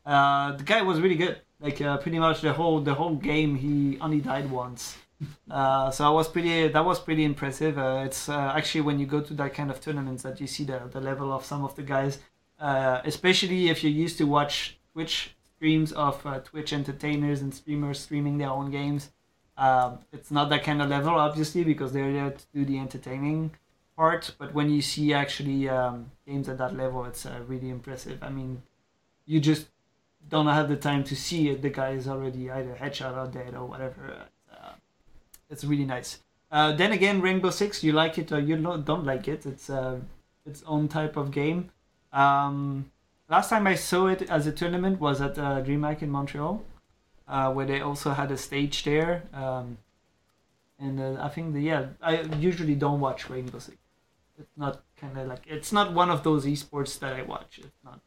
Uh, the guy was really good. Like uh, pretty much the whole the whole game, he only died once. Uh, so I was pretty. That was pretty impressive. Uh, it's actually when you go to that kind of tournaments that you see the the level of some of the guys, especially if you're used to watch Twitch streams of Twitch entertainers and streamers streaming their own games. Um, it's not that kind of level, obviously, because they're there to do the entertaining part. But when you see actually um, games at that level, it's uh, really impressive. I mean, you just don't have the time to see it. The guy is already either headshot or dead or whatever. Uh, it's really nice. Uh, then again, Rainbow Six, you like it or you don't like it. It's uh, its own type of game. Um, last time I saw it as a tournament was at uh, DreamHack in Montreal, uh, where they also had a stage there. Um, and uh, I think the, yeah, I usually don't watch Rainbow Six. It's not kind of like it's not one of those esports that I watch. It's not.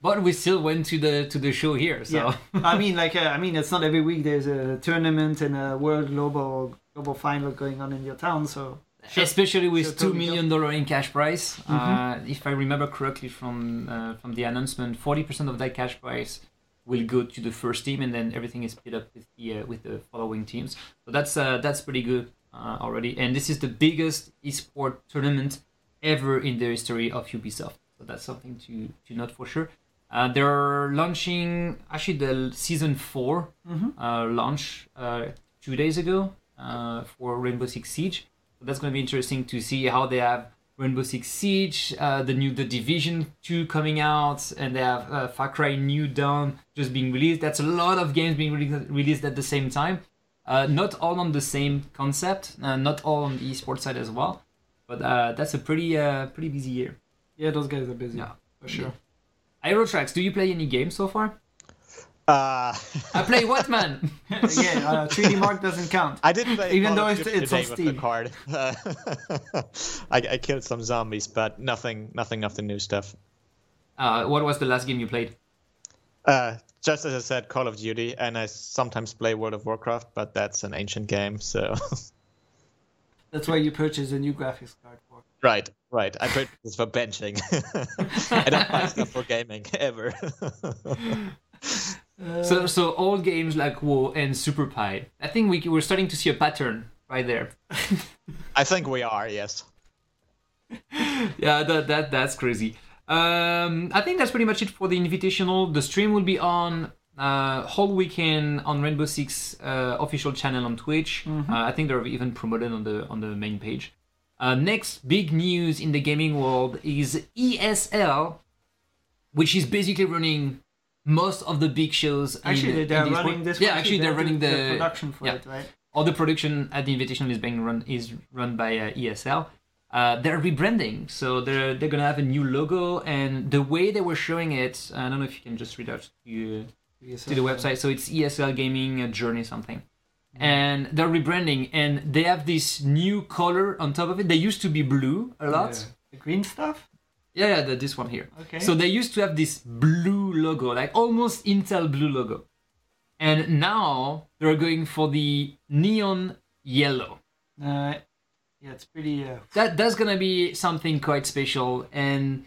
but we still went to the to the show here. So Yeah, I mean, like, uh, I mean, it's not every week there's a tournament and a world global global final going on in your town. So Sure. especially with Sure, two million dollar in cash prize. Mm-hmm. Uh, if I remember correctly from uh, from the announcement, forty percent of that cash prize will go to the first team, and then everything is split up with the uh, with the following teams. So that's uh, that's pretty good uh, already. And this is the biggest esport tournament ever in the history of Ubisoft. So that's something to to note for sure. Uh, they're launching actually the season 4 uh, launch uh, two days ago uh, for Rainbow Six Siege. So that's going to be interesting to see how they have Rainbow Six Siege, uh, the new The Division 2 coming out, and they have uh, Far Cry New Dawn just being released. That's a lot of games being re- released at the same time. Uh, not all on the same concept, uh, not all on the esports side as well. But uh, that's a pretty uh, pretty busy year. yeah, those guys are busy Yeah. for sure. Aerotrax, do you play any games so far? Uh, I play what man? yeah, uh, 3D Mark doesn't count. I did play Even Call though of it's- it's on Steam. the card. I, I killed some zombies, but nothing, nothing of the new stuff. Uh, what was the last game you played? Uh, just as I said, Call of Duty, and I sometimes play World of Warcraft, but that's an ancient game, so That's why you purchase a new graphics card for. right, right. I played this for benching. I don't buy stuff for gaming ever. So, so all games like WoW and SuperPi. I think we we're starting to see a pattern right there. I think we are, yes. yeah, that that that's crazy. Um, I think that's pretty much it for the invitational. The stream will be on uh, whole weekend on Rainbow Six uh, official channel on Twitch. Uh, I think they're even promoted on the on the main page. Uh, next big news in the gaming world is ESL, which is basically running most of the big shows. Actually, in they're the running this. Yeah, one too. actually, they're They running do the, production for yeah. it, right? all the production at the Invitational is being run is run by uh, ESL. Uh, they're rebranding, so they're they're gonna have a new logo, and the way they were showing it, I don't know if you can just read out to, to the website. So it's ESL Gaming uh, Journey something, and they're rebranding, and they have this new color on top of it. They used to be blue a lot. Yeah. The green stuff. Yeah, yeah, the, this one here. Okay. So they used to have this blue logo, like almost Intel blue logo. And now they're going for the neon yellow. Uh, yeah, it's pretty. Uh, That that's gonna be something quite special and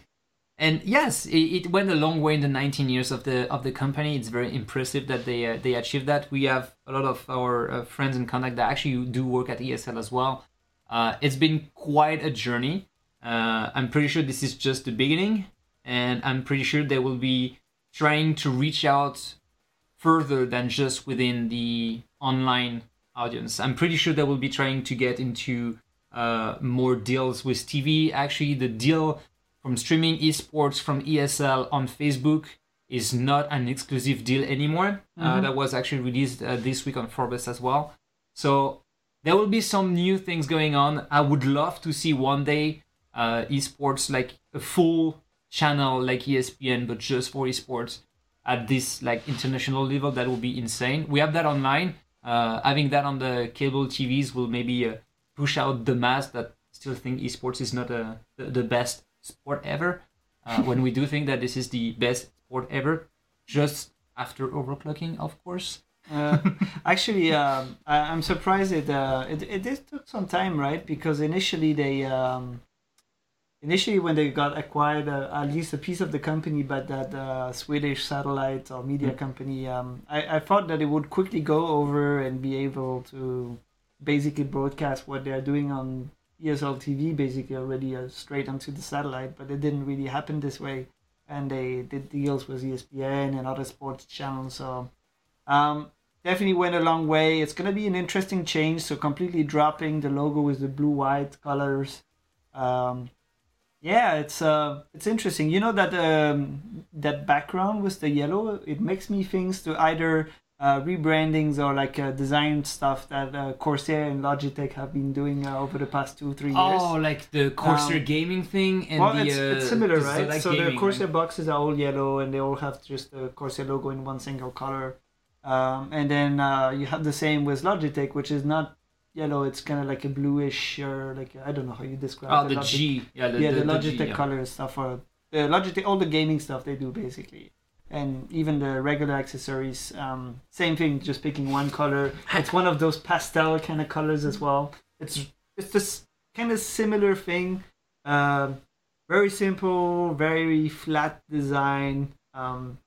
and yes, it, it went a long way in the 19 years of the of the company. It's very impressive that they uh, they achieved that. We have a lot of our uh, friends in contact that actually do work at ESL as well. Uh, it's been quite a journey. Uh, I'm pretty sure this is just the beginning, and I'm pretty sure they will be trying to reach out further than just within the online audience. I'm pretty sure they will be trying to get into uh, more deals with TV. Actually, the deal from streaming esports from ESL on Facebook is not an exclusive deal anymore. Uh, that was actually released uh, this week on Forbes as well. So there will be some new things going on. I would love to see one day uh, esports like a full channel like ESPN, but just for esports at this like international level. That would be insane. We have that online. Uh, having that on the cable TVs will maybe uh, push out the mass that still think esports is not a, the, the best sport ever. Uh, when we do think that this is the best sport ever, just after overclocking, of course. uh, actually, um, I, I'm surprised it, uh, it it did took some time, right? Because initially they um, initially when they got acquired, uh, at least a piece of the company, but that uh, Swedish satellite or media company, um, I, I thought that it would quickly go over and be able to basically broadcast what they're doing on ESL TV, basically already uh, straight onto the satellite. But it didn't really happen this way, and they did deals with ESPN and other sports channels. So. Um, definitely went a long way. It's gonna be an interesting change. So completely dropping the logo with the blue white colors. Um, yeah, it's uh, it's interesting. You know that um, that background with the yellow. It makes me think to either uh, rebrandings or like uh, design stuff that uh, Corsair and Logitech have been doing uh, over the past two three years. Oh, like the Corsair Um, gaming thing and well, the it's, uh, it's similar, right? So the Corsair right? boxes are all yellow, and they all have just the Corsair logo in one single color. Um, and then uh, you have the same with Logitech, which is not yellow; it's kind of like a bluish or like I don't know how you describe. Oh, the Logitech- G. Yeah, the, yeah, the, the, the Logitech G, yeah. color stuff are the Logitech, all the gaming stuff they do basically, and even the regular accessories. Um, same thing, just picking one color. It's one of those pastel kind of colors as well. It's it's this kind of similar thing. Um, very simple, very flat design. Um,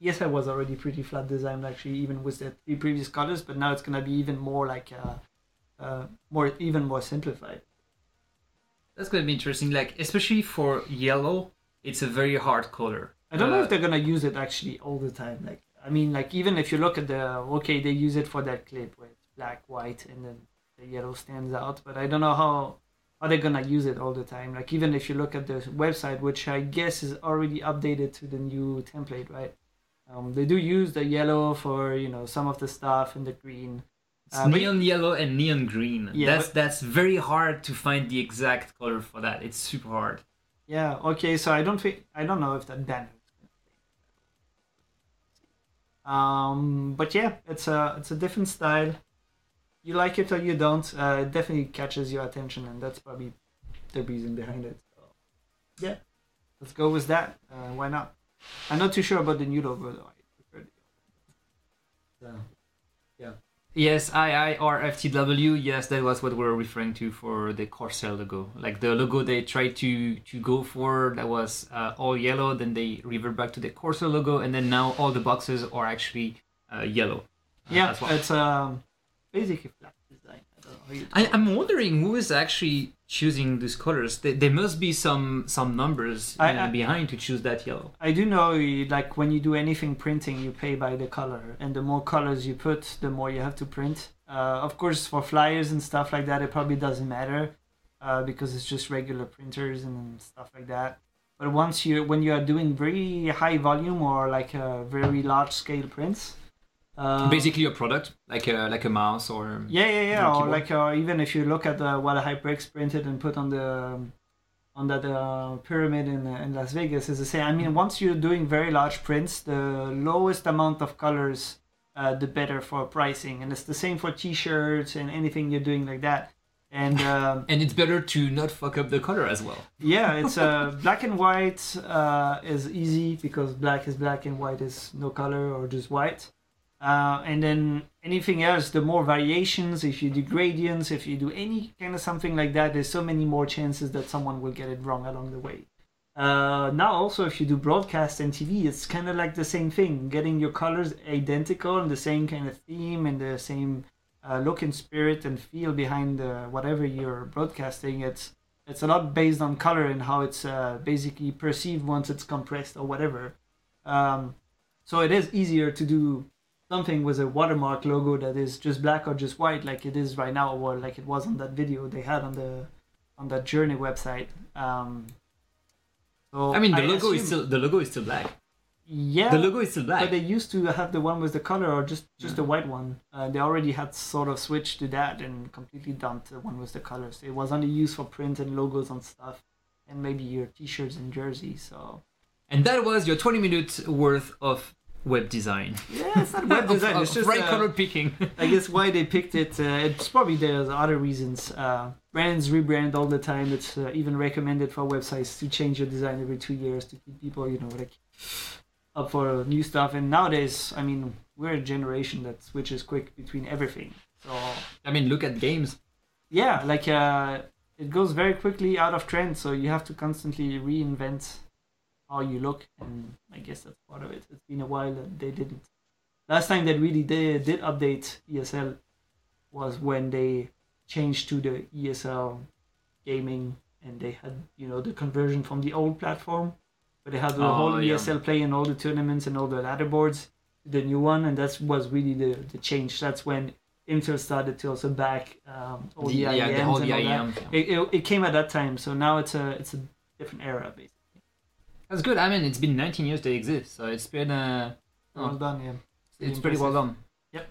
yes, I was already pretty flat design actually, even with the three previous colors, but now it's gonna be even more like uh, uh, more even more simplified. That's gonna be interesting. Like especially for yellow, it's a very hard color. I don't know Uh, if they're gonna use it actually all the time. Like I mean, like even if you look at the okay, they use it for that clip where it's black, white, and then the yellow stands out. But I don't know how how they're gonna use it all the time. Like even if you look at the website, which I guess is already updated to the new template, right? Um, they do use the yellow for you know some of the stuff and the green. It's Uh, but- neon yellow and neon green. Yeah, that's but- that's very hard to find the exact color for that. It's super hard. Yeah. Okay. So I don't think I don't know if that banner. is gonna stay. Um, but yeah, it's a it's a different style. You like it or you don't. Uh, it definitely catches your attention, and that's probably the reason behind it. So, yeah, let's go with that. Uh, why not? I'm not too sure about the new logo though. I prefer the so, Yes, IIRFTW. Yes, that was what we were referring to for the Corsair logo. Like the logo they tried to to go for that was uh, all yellow. Then they revert back to the Corsair logo, and then now all the boxes are actually uh, yellow. uh, yeah, well. it's um basically flat. I don't know how you I, I'm wondering who is actually choosing these colors. There, there must be some some numbers I- uh, I- behind to choose that yellow. I do know, like when you do anything printing, you pay by the color, and the more colors you put, the more you have to print. Uh, of course, for flyers and stuff like that, it probably doesn't matter uh, because it's just regular printers and stuff like that. But once you, when you are doing very high volume or like a very large scale prints, uh, Basically, a product like a like a mouse or yeah, yeah, yeah. Or like, uh, even if you look at uh, what HyperX printed and put on the um, on that uh, pyramid in, in Las Vegas is the same. I mean, once you're doing very large prints, the lowest amount of colors, uh, the better for pricing, and it's the same for T-shirts and anything you're doing like that. And um, and it's better to not fuck up the color as well. yeah, it's uh, black and white uh, is easy because black is black and white is no color or just white. Uh, and then anything else, the more variations, if you do gradients, if you do any kind of something like that, there's so many more chances that someone will get it wrong along the way. Uh, now also, if you do broadcast and TV, it's kind of like the same thing, getting your colors identical and the same kind of theme and the same uh, look and spirit and feel behind whatever you're broadcasting. It's it's a lot based on color and how it's uh, basically perceived once it's compressed or whatever. Um, so it is easier to do something with a watermark logo that is just black or just white, like it is right now, or like it was on that video they had on the on that Journey website. Um, so I mean, the logo is still the logo is still black. yeah. The logo is still black. But they used to have the one with the color or just just Yeah. the white one. Uh, they already had sort of switched to that and completely dumped the one with the colors. It was only used for print and logos and stuff, and maybe your T-shirts and jerseys. So And that was your 20 minutes worth of web design. yeah, it's not web design. it's just bright uh, color picking. I guess why they picked it. Uh, it's probably there's other reasons. Uh, brands rebrand all the time. It's uh, even recommended for websites to change your design every two years to keep people, you know, like up for new stuff. And nowadays, I mean, we're a generation that switches quick between everything. So I mean, look at games. yeah, like uh, it goes very quickly out of trend. So you have to constantly reinvent how you look, and I guess that's part of it. It's been a while that they didn't. Last time that really did did update ESL was when they changed to the ESL gaming, and they had you know the conversion from the old platform, but they had the Oh, whole yeah. ESL play and all the tournaments and all the ladder boards the new one, and that was really the the change. That's when Intel started to also back um, all the, yeah, the whole and all that. IEM. It, it, it came at that time, so now it's a it's a different era basically. That's good. I mean, it's been 19 years they exist, so it's been uh, Well Oh. done, yeah. it's pretty well done. Yep.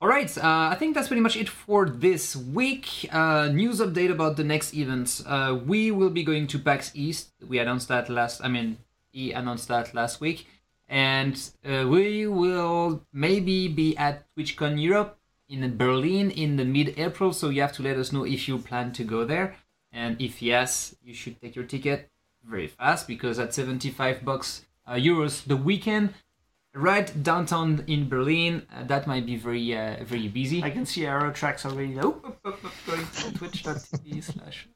All right, uh, I think that's pretty much it for this week. Uh, news update about the next events. Uh, we will be going to PAX East. We announced that last. I mean, he announced that last week, and uh, we will maybe be at TwitchCon Europe in Berlin in the mid-April. So you have to let us know if you plan to go there, and if yes, you should take your ticket very fast because at 75 bucks uh, euros the weekend, right downtown in Berlin, uh, that might be very uh, very busy. I can see Aerotrax already. Oh, oh, oh, oh, going to twitch.tv slash.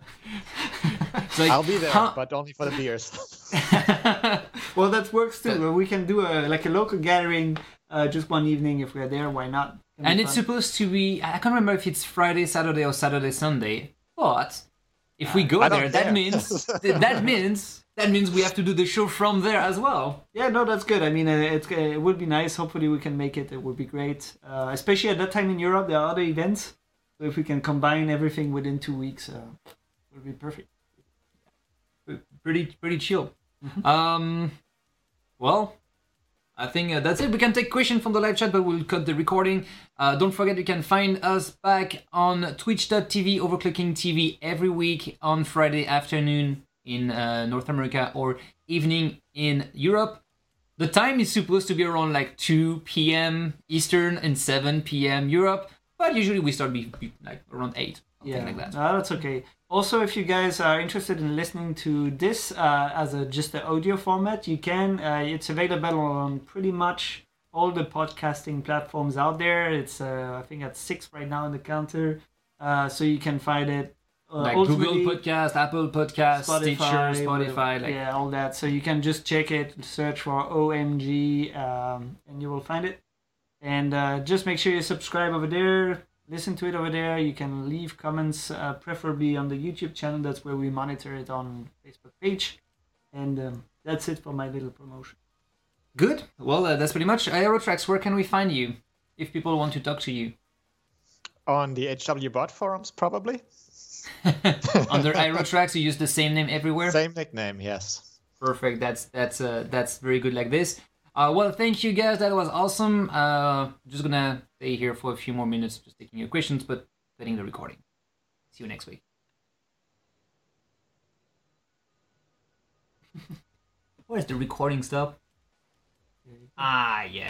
Like, I'll be there, huh? but only for the beers. Well, that works too. But- we can do a like a local gathering, uh, just one evening if we're there. Why not? Can and it's fun. supposed to be I can't remember if it's Friday, Saturday, or Saturday, Sunday. But if we go I don't there, that means that means that means we have to do the show from there as well. Yeah, no, that's good. I mean, uh, it's uh, it would be nice. Hopefully, we can make it. It would be great. Uh, especially at that time in Europe, there are other events. So if we can combine everything within two weeks, uh, it would be perfect. Pretty pretty chill. Mm-hmm. Um, well, I think uh, that's it. We can take questions from the live chat, but we'll cut the recording. Uh, don't forget you can find us back on Twitch.tv, Overclocking TV every week on Friday afternoon in uh, North America or evening in Europe. The time is supposed to be around like 2 p.m. Eastern and 7 p.m. Europe, but usually we start be, be like around 8, something Yeah, like that. no, that's okay. Also, if you guys are interested in listening to this uh, as a just the audio format, you can. Uh, it's available on pretty much all the podcasting platforms out there. It's uh, I think at six right now in the counter, uh, so you can find it. Uh, like Google Podcast, Apple Podcast, Stitcher, Spotify, like yeah, all that. So you can just check it, search for OMG, um, and you will find it. And uh, just make sure you subscribe over there. Listen to it over there. You can leave comments, uh, preferably on the YouTube channel. That's where we monitor it on Facebook page. And um, that's it for my little promotion. Good. Well, uh, that's pretty much Aerotrax. Where can we find you if people want to talk to you? On the HWBOT forums, probably. Under Aerotrax, you use the same name everywhere. Same nickname, yes. Perfect. That's that's uh, that's very good like this. Uh, well, thank you guys. That was awesome. Uh, just gonna stay here for a few more minutes, just taking your questions, but letting the recording. See you next week. Where's the recording stop? Ah, yeah.